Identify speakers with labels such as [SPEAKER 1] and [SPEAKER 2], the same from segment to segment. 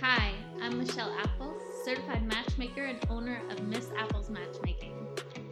[SPEAKER 1] Hi, I'm Michelle Apple, certified matchmaker and owner of Miss Apple's Matchmaking.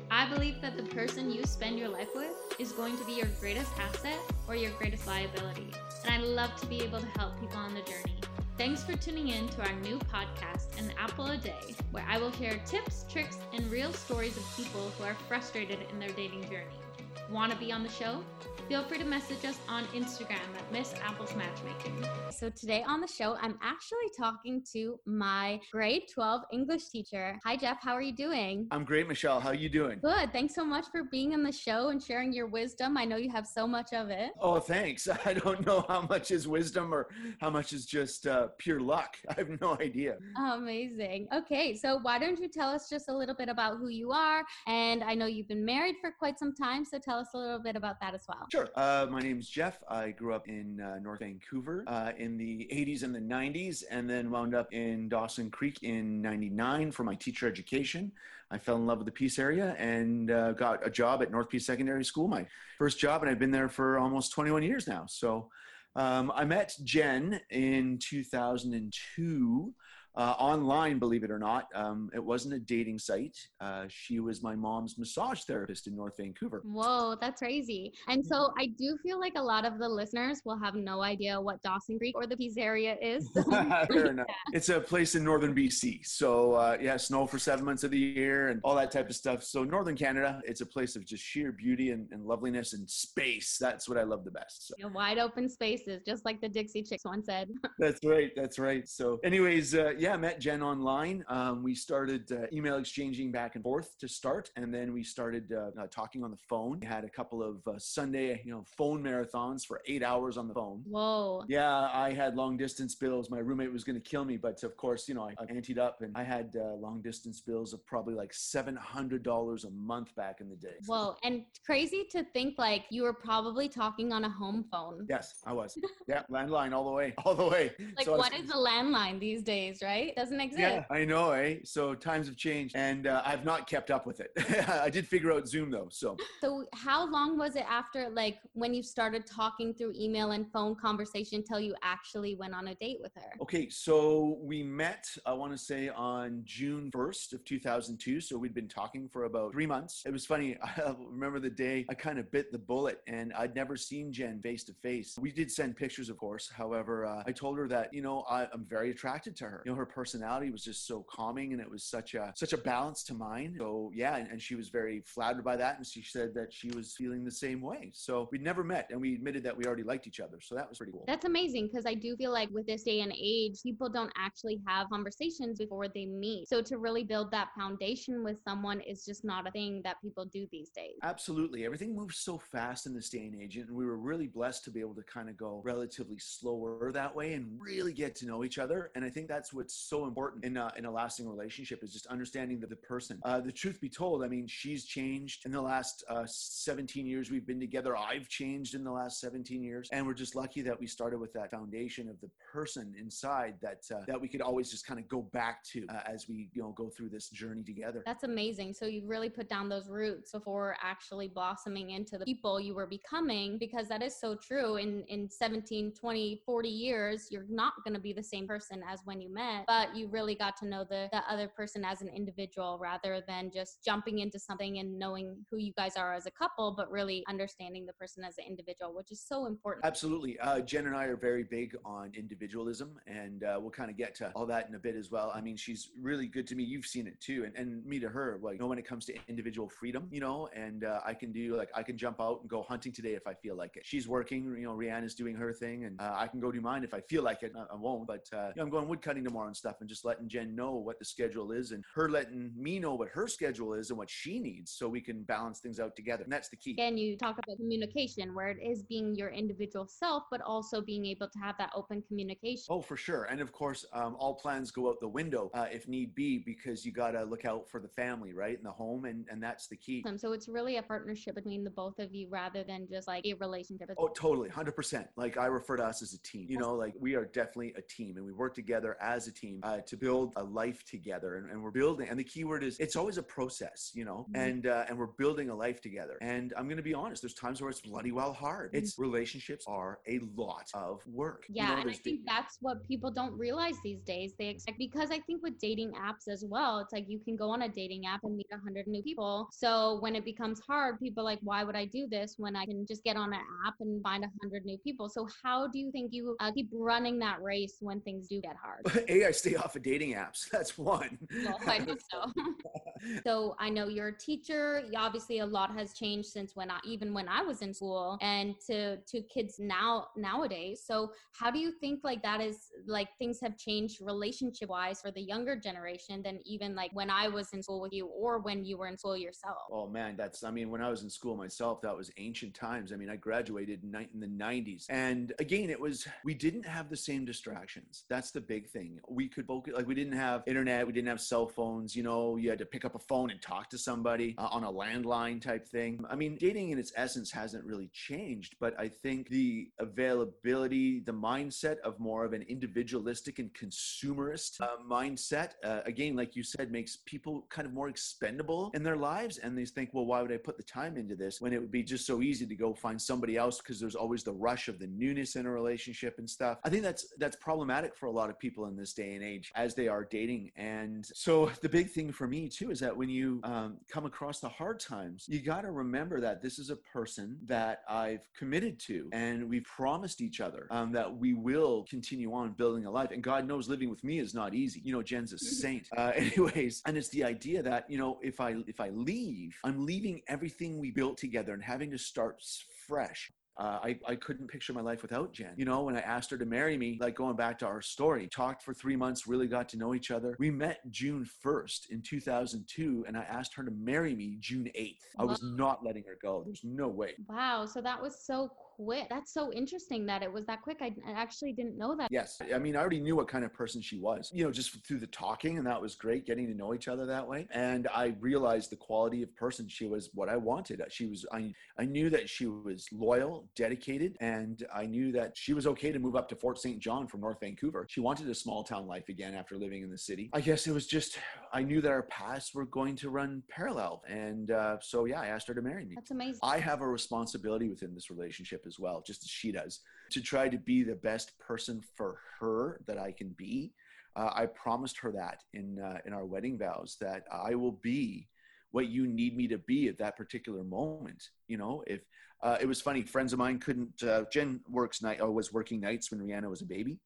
[SPEAKER 1] I believe that the person you spend your life with is going to be your greatest asset or your greatest liability, and I love to be able to help people on the journey. Thanks for tuning in to our new podcast, An Apple a Day, where I will share tips, tricks, and real stories of people who are frustrated in their dating journey. Want to be on the show? Feel free to message us on Instagram at Miss Apple's Matchmaking. So today on the show, I'm actually talking to my grade 12 English teacher. Hi, Jeff. How are you doing?
[SPEAKER 2] I'm great, Michelle. How are you doing?
[SPEAKER 1] Good. Thanks so much for being on the show and sharing your wisdom. I know you have so much of it.
[SPEAKER 2] Oh, thanks. I don't know how much is wisdom or how much is just uh, pure luck. I have no idea.
[SPEAKER 1] Amazing. Okay, so why don't you tell us just a little bit about who you are? And I know you've been married for quite some time, so tell us a little bit about that as well.
[SPEAKER 2] Sure. Uh, my name is Jeff. I grew up in uh, North Vancouver uh, in the 80s and the 90s, and then wound up in Dawson Creek in 99 for my teacher education. I fell in love with the Peace area and uh, got a job at North Peace Secondary School, my first job, and I've been there for almost 21 years now. So um, I met Jen in 2002 uh, online, believe it or not. Um, it wasn't a dating site. Uh, she was my mom's massage therapist in North Vancouver.
[SPEAKER 1] Whoa, that's crazy. And so I do feel like a lot of the listeners will have no idea what Dawson Creek or the Peace area is.
[SPEAKER 2] Fair enough. It's a place in northern BC. So, uh, yeah, snow for seven months of the year and all that type of stuff. So, northern Canada, it's a place of just sheer beauty and, and loveliness and space. That's what I love the best. So.
[SPEAKER 1] You know, wide open spaces, just like the Dixie Chicks once said.
[SPEAKER 2] that's right. That's right. So, anyways, uh, yeah, I met Jen online. Um, we started uh, email exchanging back and forth to start, and then we started uh, uh, talking on the phone. We had a couple of uh, Sunday, you know, phone marathons for eight hours on the phone.
[SPEAKER 1] Whoa.
[SPEAKER 2] Yeah, I had long distance bills. My roommate was going to kill me, but of course, you know, I, I anteed up, and I had uh, long distance bills of probably like seven hundred dollars a month back in the day.
[SPEAKER 1] Whoa, and crazy to think like you were probably talking on a home phone.
[SPEAKER 2] Yes, I was. yeah, landline all the way, all the way.
[SPEAKER 1] Like, so what was, is a landline these days, right? Doesn't doesn't exist.
[SPEAKER 2] Yeah, I know, eh? So times have changed, and uh, I've not kept up with it. I did figure out Zoom though, so.
[SPEAKER 1] So how long was it after, like, when you started talking through email and phone conversation till you actually went on a date with her?
[SPEAKER 2] Okay, so we met. I want to say on June first of 2002. So we'd been talking for about three months. It was funny. I remember the day I kind of bit the bullet, and I'd never seen Jen face to face. We did send pictures, of course. However, uh, I told her that you know I, I'm very attracted to her. You know, her personality personality was just so calming and it was such a such a balance to mine. So yeah, and, and she was very flattered by that, and she said that she was feeling the same way. So we'd never met, and we admitted that we already liked each other. So that was pretty cool.
[SPEAKER 1] That's amazing because I do feel like with this day and age, people don't actually have conversations before they meet. So to really build that foundation with someone is just not a thing that people do these days.
[SPEAKER 2] Absolutely, everything moves so fast in this day and age, and we were really blessed to be able to kind of go relatively slower that way and really get to know each other. And I think that's what's so important in a, in a lasting relationship is just understanding the, the person. Uh, the truth be told, I mean, she's changed in the last uh, 17 years we've been together. I've changed in the last 17 years, and we're just lucky that we started with that foundation of the person inside that uh, that we could always just kind of go back to uh, as we you know go through this journey together.
[SPEAKER 1] That's amazing. So you really put down those roots before actually blossoming into the people you were becoming, because that is so true. In in 17, 20, 40 years, you're not going to be the same person as when you met, but you really got to know the, the other person as an individual rather than just jumping into something and knowing who you guys are as a couple, but really understanding the person as an individual, which is so important.
[SPEAKER 2] Absolutely. Uh, Jen and I are very big on individualism, and uh, we'll kind of get to all that in a bit as well. I mean, she's really good to me. You've seen it too, and, and me to her. Like, you know, when it comes to individual freedom, you know, and uh, I can do like I can jump out and go hunting today if I feel like it. She's working, you know, Rihanna's doing her thing, and uh, I can go do mine if I feel like it. I, I won't, but uh, you know, I'm going woodcutting tomorrow and stuff, and just letting Jen know what the schedule is and her letting me know what her schedule is and what she needs so we can balance things out together. And that's the key.
[SPEAKER 1] And you talk about communication where it is being your individual self, but also being able to have that open communication.
[SPEAKER 2] Oh, for sure. And of course, um, all plans go out the window uh, if need be because you got to look out for the family, right? And the home. And, and that's the key.
[SPEAKER 1] So it's really a partnership between the both of you rather than just like a relationship.
[SPEAKER 2] Oh, totally. 100%. Like I refer to us as a team. You know, like we are definitely a team and we work together as a team uh, to build a life together, and, and, we're building. And the key word is it's always a process, you know, mm-hmm. and uh, and we're building a life together. And I'm going to be honest, there's times where it's bloody well hard. Mm-hmm. It's relationships are a lot of work.
[SPEAKER 1] Yeah, you know, and I think that's what people don't realize these days. They expect because I think with dating apps as well, it's like you can go on a dating app and meet a hundred new people. So when it becomes hard, people like, why would I do this when I can just get on an app and find a hundred new people? So how do you think you uh, keep running that race when things do get hard?
[SPEAKER 2] a, I stay off of dating apps. That's one.
[SPEAKER 1] Well, I hope so. so I know you're a teacher. Obviously, a lot has changed since when I even when I was in school, and to to kids now nowadays. So how do you think like that is like things have changed relationship wise for the younger generation than even like when I was in school with you or when you were in school yourself?
[SPEAKER 2] Oh man, that's I mean when I was in school myself, that was ancient times. I mean I graduated in, in the 90s, and again it was we didn't have the same distractions. That's the big thing. We could focus like we didn't have internet, we didn't have cell phones. You know, you had to pick up a phone and talk to somebody uh, on a landline type thing. I mean, dating in its essence hasn't really changed, but I think the availability, the mindset of more of an individualistic and consumerist uh, mindset, uh, again, like you said, makes people kind of more expendable in their lives. And they think, well, why would I put the time into this when it would be just so easy to go find somebody else because there's always the rush of the newness in a relationship and stuff. I think that's that's problematic for a lot of people in this day and age as they are dating. And so the big thing for me too is that when you um, come across the hard times, you got to remember that this is a person that I've committed to and we've promised each other um, that we will continue on building a life. And God knows living with me is not easy. You know, Jen's a saint. Uh, anyways, and it's the idea that, you know, if I if I leave, I'm leaving everything we built together and having to start fresh. Uh, I, I couldn't picture my life without Jen. You know, when I asked her to marry me, like going back to our story, talked for three months, really got to know each other. We met June 1st in 2002, and I asked her to marry me June 8th. I was not letting her go. There's no way.
[SPEAKER 1] Wow. So that was so quick. That's so interesting that it was that quick. I, I actually didn't know that.
[SPEAKER 2] Yes. I mean, I already knew what kind of person she was, you know, just through the talking, and that was great getting to know each other that way. And I realized the quality of person she was what I wanted. She was, I, I knew that she was loyal, dedicated, and I knew that she was okay to move up to Fort St. John from North Vancouver. She wanted a small town life again after living in the city. I guess it was just, I knew that our paths were going to run parallel. And uh, so, yeah, I asked her to marry me.
[SPEAKER 1] That's amazing.
[SPEAKER 2] I have a responsibility within this relationship as well, just as she does, to try to be the best person for her that I can be. Uh, I promised her that in uh, in our wedding vows that I will be what you need me to be at that particular moment. You know, if uh, it was funny, friends of mine couldn't. Uh, Jen works night I was working nights when Rihanna was a baby.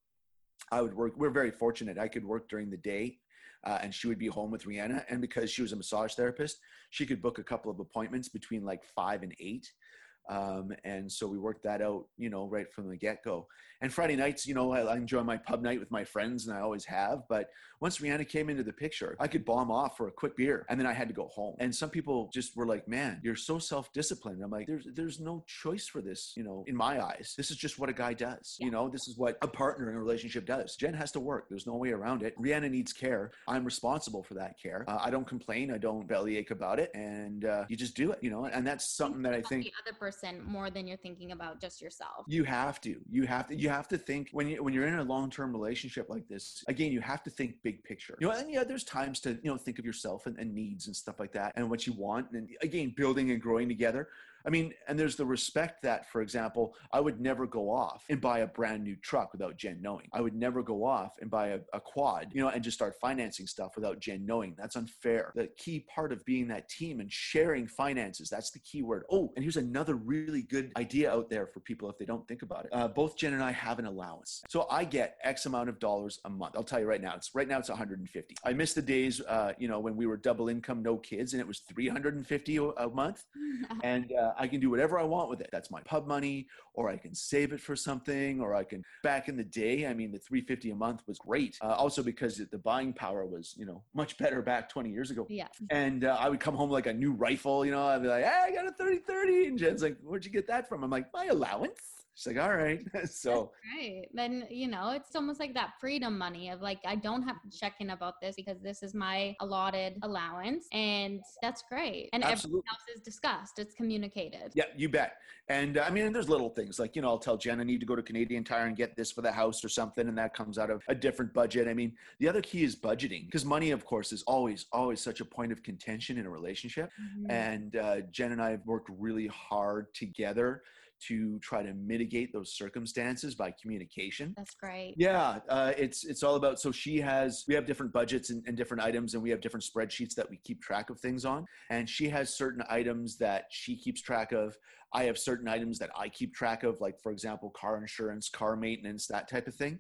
[SPEAKER 2] I would work. We're very fortunate. I could work during the day uh, and she would be home with Rihanna. And because she was a massage therapist, she could book a couple of appointments between like five and eight. Um, and so we worked that out, you know, right from the get go. And Friday nights, you know, I, I, enjoy my pub night with my friends, and I always have. But once Rihanna came into the picture, I could bomb off for a quick beer, and then I had to go home. And some people just were like, "Man, you're so self-disciplined." I'm like, "There's there's no choice for this, you know. In my eyes, this is just what a guy does. You know, this is what a partner in a relationship does. Jen has to work. There's no way around it. Rihanna needs care. I'm responsible for that care. Uh, I don't complain. I don't bellyache about it, and uh, you just do it. You know, and that's something that I think
[SPEAKER 1] the other person more than you're thinking about just yourself.
[SPEAKER 2] You have to. You have to. You have to think when you when you're in a long term relationship like this. Again, you have to think big picture. You know, and yeah, there's times to you know think of yourself and, and needs and stuff like that, and what you want, and again, building and growing together. I mean, and there's the respect that, for example, I would never go off and buy a brand new truck without Jen knowing. I would never go off and buy a, a, quad, you know, and just start financing stuff without Jen knowing. That's unfair. The key part of being that team and sharing finances, that's the key word. Oh, and here's another really good idea out there for people if they don't think about it. Uh, both Jen and I have an allowance. So I get X amount of dollars a month. I'll tell you right now, it's right now it's 150. I miss the days, uh, you know, when we were double income, no kids, and it was 350 a month. and uh, I can do whatever I want with it. That's my pub money, or I can save it for something, or I can. Back in the day, I mean, the 350 a month was great. Uh, also because the buying power was, you know, much better back 20 years ago.
[SPEAKER 1] Yeah.
[SPEAKER 2] And uh, I would come home like a new rifle, you know. I'd be like, "Hey, I got a 30 30," and Jen's like, "Where'd you get that from?" I'm like, "My allowance." She's like, all right. so That's
[SPEAKER 1] right. Then you know, it's almost like that freedom money of like I don't have to check in about this because this is my allotted allowance, and that's great. And
[SPEAKER 2] Absolutely.
[SPEAKER 1] everything else is discussed. It's communicated.
[SPEAKER 2] Yeah, you bet. And uh, I mean, and there's little things like, you know, I'll tell Jen I need to go to Canadian Tire and get this for the house or something. And that comes out of a different budget. I mean, the other key is budgeting because money, of course, is always, always such a point of contention in a relationship.
[SPEAKER 1] Mhm.
[SPEAKER 2] And uh, Jen and I have worked really hard together to try to mitigate those circumstances by communication.
[SPEAKER 1] That's great.
[SPEAKER 2] Yeah, uh, it's it's all about. So she has we have different budgets and, and different items, and we have different spreadsheets that we keep track of things on. And she has certain items that she keeps track of. I have certain items that I keep track of, like for example, car insurance, car maintenance, that type of thing.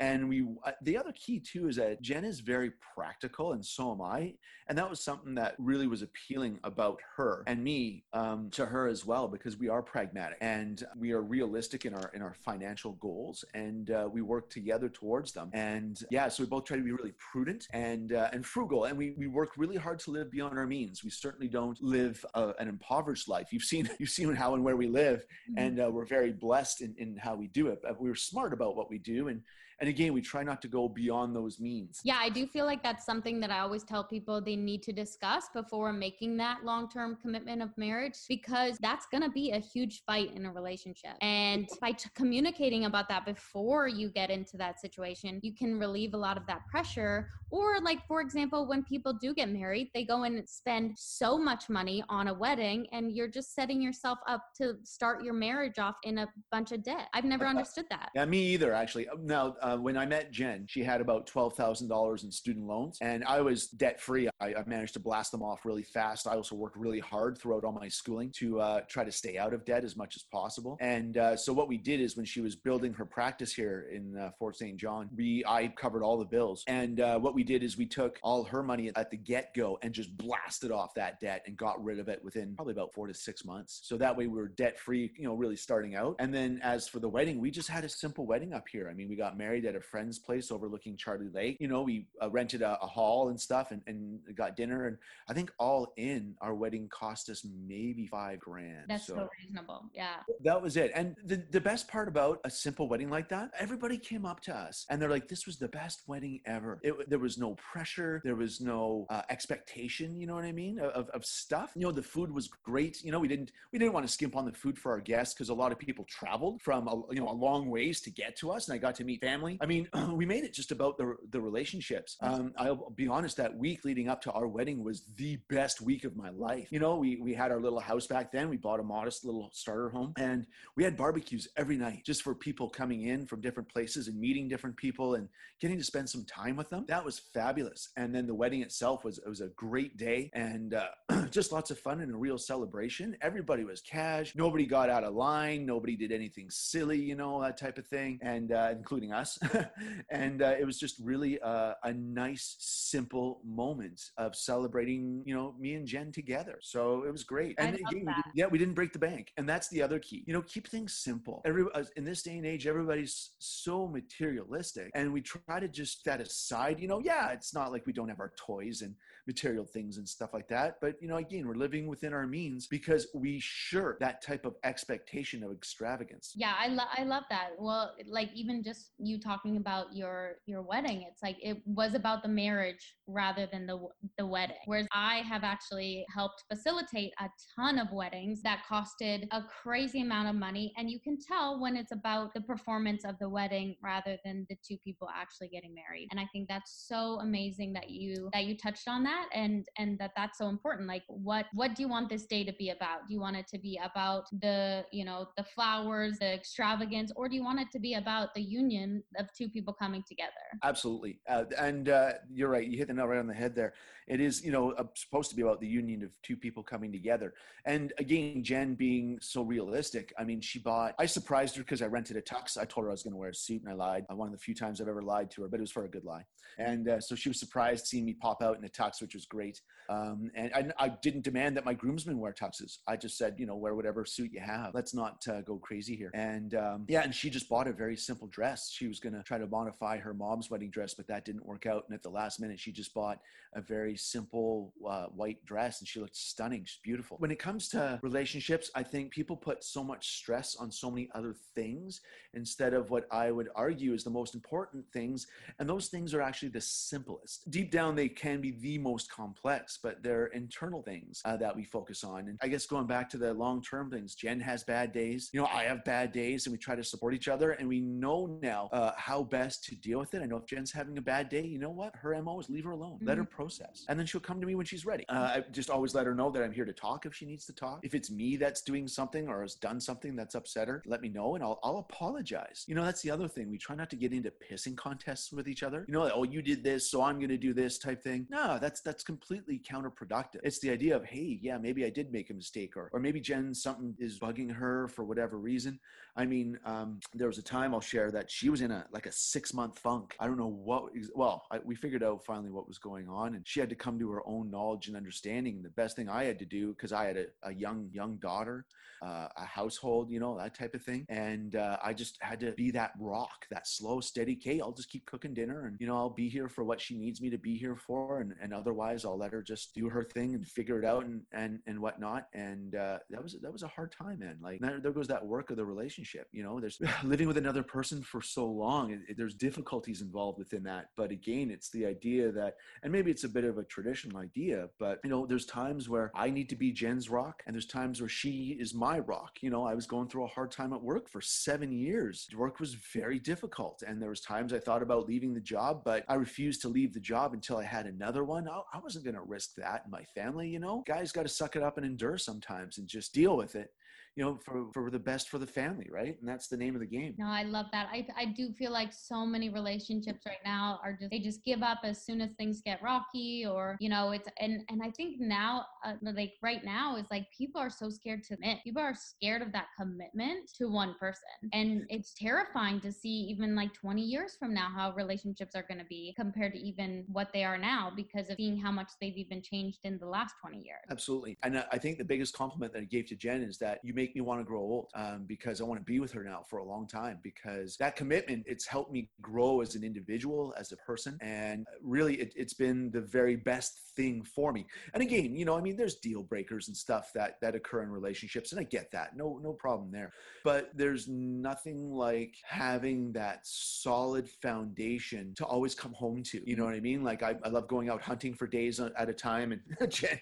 [SPEAKER 2] And we, uh, the other key too is that Jen is very practical, and so am I. And that was something that really was appealing about her and me um, to her as well, because we are pragmatic and we are realistic in our in our financial goals, and uh, we work together towards them. And yeah, so we both try to be really prudent and uh, and frugal, and we we work really hard to live beyond our means. We certainly don't live uh, an impoverished life. You've seen you've seen how and where we live,
[SPEAKER 1] Mhm.
[SPEAKER 2] and uh, we're very blessed in, in how we do it. But we're smart about what we do, and and again, we try not to go beyond those means.
[SPEAKER 1] Yeah, I do feel like that's something that I always tell people they need to discuss before making that long term commitment of marriage because that's going to be a huge fight in a relationship. And by t- communicating about that before you get into that situation, you can relieve a lot of that pressure. Or, like, for example, when people do get married, they go and spend so much money on a wedding, and you're just setting yourself up to start your marriage off in a bunch of debt. I've never understood that.
[SPEAKER 2] Yeah, me either, actually. Now, uh, when I met Jen, she had about $12,000 in student loans, and I was debt free. I, I managed to blast them off really fast. I also worked really hard throughout all my schooling to uh, try to stay out of debt as much as possible. And uh, so, what we did is when she was building her practice here in uh, Fort St. John, we I covered all the bills. And uh, what we did is we took all her money at the get go and just blasted off that debt and got rid of it within probably about four to six months. So that way we were debt free, you know, really starting out. And then as for the wedding, we just had a simple wedding up here. I mean, we got married at a friend's place overlooking Charlie Lake. You know, we uh, rented a, a hall and stuff and, and got dinner. And I think all in, our wedding cost us maybe five grand.
[SPEAKER 1] That's so, reasonable. Yeah.
[SPEAKER 2] that was it. And the, the best part about a simple wedding like that, everybody came up to us and they're like, this was the best wedding ever. It, there was no pressure. There was no uh, expectation, you know what I mean? Of, of stuff. You know, the food was great. You know, we didn't, we didn't want to skimp on the food for our guests because a lot of people traveled from, a, you know, a long ways to get to us. And I got to meet family. I mean, we made it just about the, the relationships. Um, I'll be honest, that week leading up to our wedding was the best week of my life. You know, we, we had our little house back then. We bought a modest little starter home and we had barbecues every night just for people coming in from different places and meeting different people and getting to spend some time with them. That was fabulous. And then the wedding itself was, it was a great day and uh, just lots of fun and a real celebration. Everybody was cash. Nobody got out of line. Nobody did anything silly, you know, that type of thing. And uh, including us. and uh, it was just really uh, a nice, simple moment of celebrating, you know, me and Jen together. So it was great. And again, we
[SPEAKER 1] that.
[SPEAKER 2] yeah, we didn't break the bank. And that's the other key. You know, keep things simple. Every, uh, in this day and age, everybody's so materialistic. And we try to just set aside, you know, yeah, it's not like we don't have our toys and material things and stuff like that. But, you know, again, we're living within our means because we sure that type of expectation of extravagance.
[SPEAKER 1] Yeah, I love I love that. Well, like even just you talking about your your wedding, it's like it was about the marriage rather than the the wedding. Whereas I have actually helped facilitate a ton of weddings that costed a crazy amount of money and you can tell when it's about the performance of the wedding rather than the two people actually getting married. And I think that's so amazing that you that you touched on that and and that that's so important. Like what what do you want this day to be about? Do you want it to be about the, you know, the flowers, the extravagance or do you want it to be about the union of two people coming together?
[SPEAKER 2] Absolutely. Uh, and uh, you're right. You hit the nail right on the head there. It is, you know, uh, supposed to be about the union of two people coming together. And again, Jen being so realistic, I mean, she bought, I surprised her because I rented a tux. I told her I was going to wear a suit and I lied. Uh, One of the few times I've ever lied to her, but it was for a good lie. And uh, so she was surprised seeing me pop out in a tux, which was great. Um, and I, I didn't demand that my groomsmen wear tuxes. I just said, you know, wear whatever suit you have. Let's not uh, go crazy here. And um, yeah, and she just bought a very simple dress. She was going to try to modify her mom's wedding dress, but that didn't work out. And at the last minute, she just bought a very simple uh, white dress and she looked stunning. She's beautiful. When it comes to relationships, I think people put so much stress on so many other things instead of what I would argue is the most important things. And those things are actually the simplest. Deep down, they can be the most complex, but they're internal things uh, that we focus on. And I guess going back to the long term things, Jen has bad days. You know, I have bad days and we try to support each other. And we know now uh, how best to deal with it. I know if Jen's having a bad day, you know what? Her MO is leave her alone, mm-hmm. let her mm-hmm. process. And then she'll come to me when she's ready. Uh, I just always let her know that I'm here to talk if she needs to talk. If it's me that's doing something or has done something that's upset her, let me know and I'll, I'll apologize. You know, that's the other thing. We try not to get into pissing contests with each other. You know, oh, you did this, so I'm going to do this type thing. No, that's that's completely counterproductive. It's the idea of, hey, yeah, maybe I did make a mistake, or or maybe Jen something is bugging her for whatever reason. I mean, um, there was a time I'll share that she was in a like a six month funk. I don't know what. Well, I, we figured out finally what was going on, and she had to come to her own knowledge and understanding. The best thing I had to do because I had a, a young young daughter uh, a household, you know, that type of thing. And uh, I just had to be that rock, that slow, steady Kate. I'll just keep cooking dinner and, you know, I'll be here for what she needs me to be here for. And, and otherwise I'll let her just do her thing and figure it out and, and, and whatnot. And uh, that was, that was a hard time, man. Like there goes that work of the relationship, you know, there's living with another person for so long. It, it, there's difficulties involved within that. But again, it's the idea that, and maybe it's a bit of a traditional idea, but, you know, there's times where I need to be Jen's rock and there's times where she is my my rock. You know, I was going through a hard time at work for seven years. Work was very difficult. And there was times I thought about leaving the job, but I refused to leave the job until I had another one. I, I wasn't going to risk that in my family, you know? Guys got to suck it up and endure sometimes and just deal with it you know, for, for the best for the family, right? And that's the name of the game.
[SPEAKER 1] No, I love that. I, I do feel like so many relationships right now are just, they just give up as soon as things get rocky or, you know, it's, and, and I think now, uh, like right now is like people are so scared to admit, people are scared of that commitment to one person. And it's terrifying to see even like 20 years from now how relationships are going to be compared to even what they are now because of seeing how much they've even changed in the last 20 years.
[SPEAKER 2] Absolutely. And I think the biggest compliment that I gave to Jen is that you make me want to grow old um, because I want to be with her now for a long time because that commitment, it's helped me grow as an individual, as a person. And really, it, it's been the very best thing for me. And again, you know, I mean, there's deal breakers and stuff that, that occur in relationships. And I get that. No, no problem there. But there's nothing like having that solid foundation to always come home to. You know what I mean? Like I, I love going out hunting for days at a time and Jen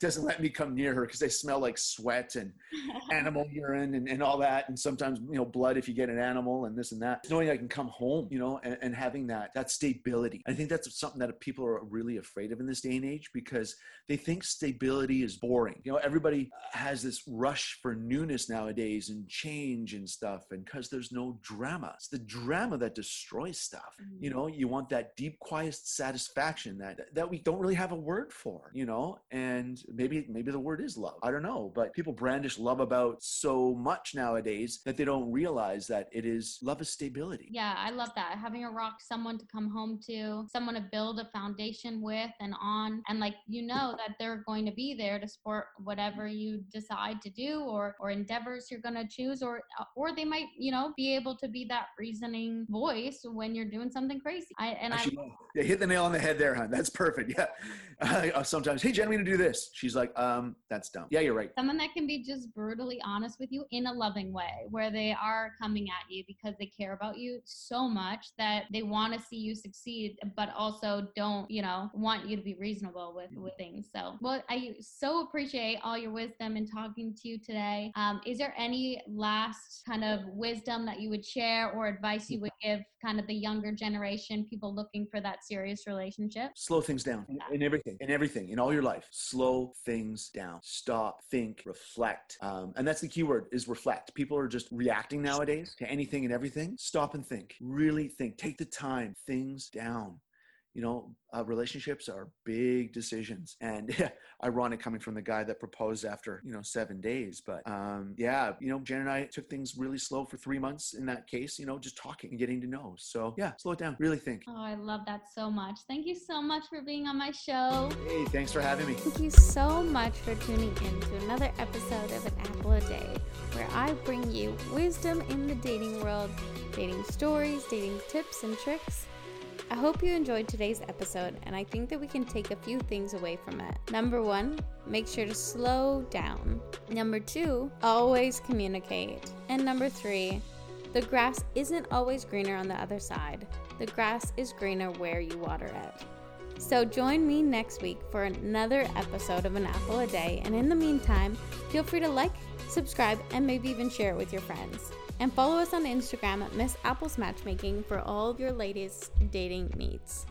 [SPEAKER 2] doesn't let me come near her because I smell like sweat and animal urine and, and all that. And sometimes, you know, blood if you get an animal and this and that. Knowing I can come home, you know, and, and having that, that stability. I think that's something that people are really afraid of in this day and age because they think stability is boring. You know, everybody has this rush for newness nowadays and change and stuff. And because there's no drama, it's the drama that destroys stuff. Mm-hmm. You know, you want that deep, quiet satisfaction that, that we don't really have a word for, you know, and maybe, maybe the word is love. I don't know, but people brandish love about so much nowadays that they don't realize that it is love is stability.
[SPEAKER 1] Yeah, I love that. Having a rock, someone to come home to, someone to build a foundation with and on, and like you know that they're going to be there to support whatever you decide to do or or endeavors you're going to choose, or or they might you know be able to be that reasoning voice when you're doing something crazy. I and Actually, I
[SPEAKER 2] yeah, hit the nail on the head there, hon. That's perfect. Yeah. Sometimes, hey, Jen, we need to do this. She's like, um, that's dumb. Yeah, you're right.
[SPEAKER 1] Someone that can be just brutally honest with you in a loving way, where they are coming at you because they care about you so much that they want to see you succeed, but also don't, you know, want you to be reasonable with, with things. So, well, I so appreciate all your wisdom in talking to you today. Um, is there any last kind of wisdom that you would share or advice you would give kind of the younger generation, people looking for that serious relationship?
[SPEAKER 2] Slow things down in everything, in everything, in all your life. Slow things down. Stop, think, reflect. Um, and that's the key word is reflect. People are just reacting nowadays to anything and everything. Stop and think. Really think. Take the time. Things down you know, uh, relationships are big decisions, and yeah, ironic coming from the guy that proposed after you know seven days. But um, yeah, you know, Jen and I took things really slow for three months in that case. You know, just talking and getting to know. So yeah, slow it down. Really think.
[SPEAKER 1] Oh, I love that so much. Thank you so much for being on my show.
[SPEAKER 2] Hey, thanks for having me.
[SPEAKER 1] Thank you so much for tuning in to another episode of An Apple a Day, where I bring you wisdom in the dating world, dating stories, dating tips and tricks I hope you enjoyed today's episode, and I think that we can take a few things away from it. Number one, make sure to slow down. Number two, always communicate. And number three, the grass isn't always greener on the other side, the grass is greener where you water it. So join me next week for another episode of An Apple a Day, and in the meantime, feel free to like, subscribe, and maybe even share it with your friends. And follow us on Instagram at Miss Apple's Matchmaking for all of your latest dating needs.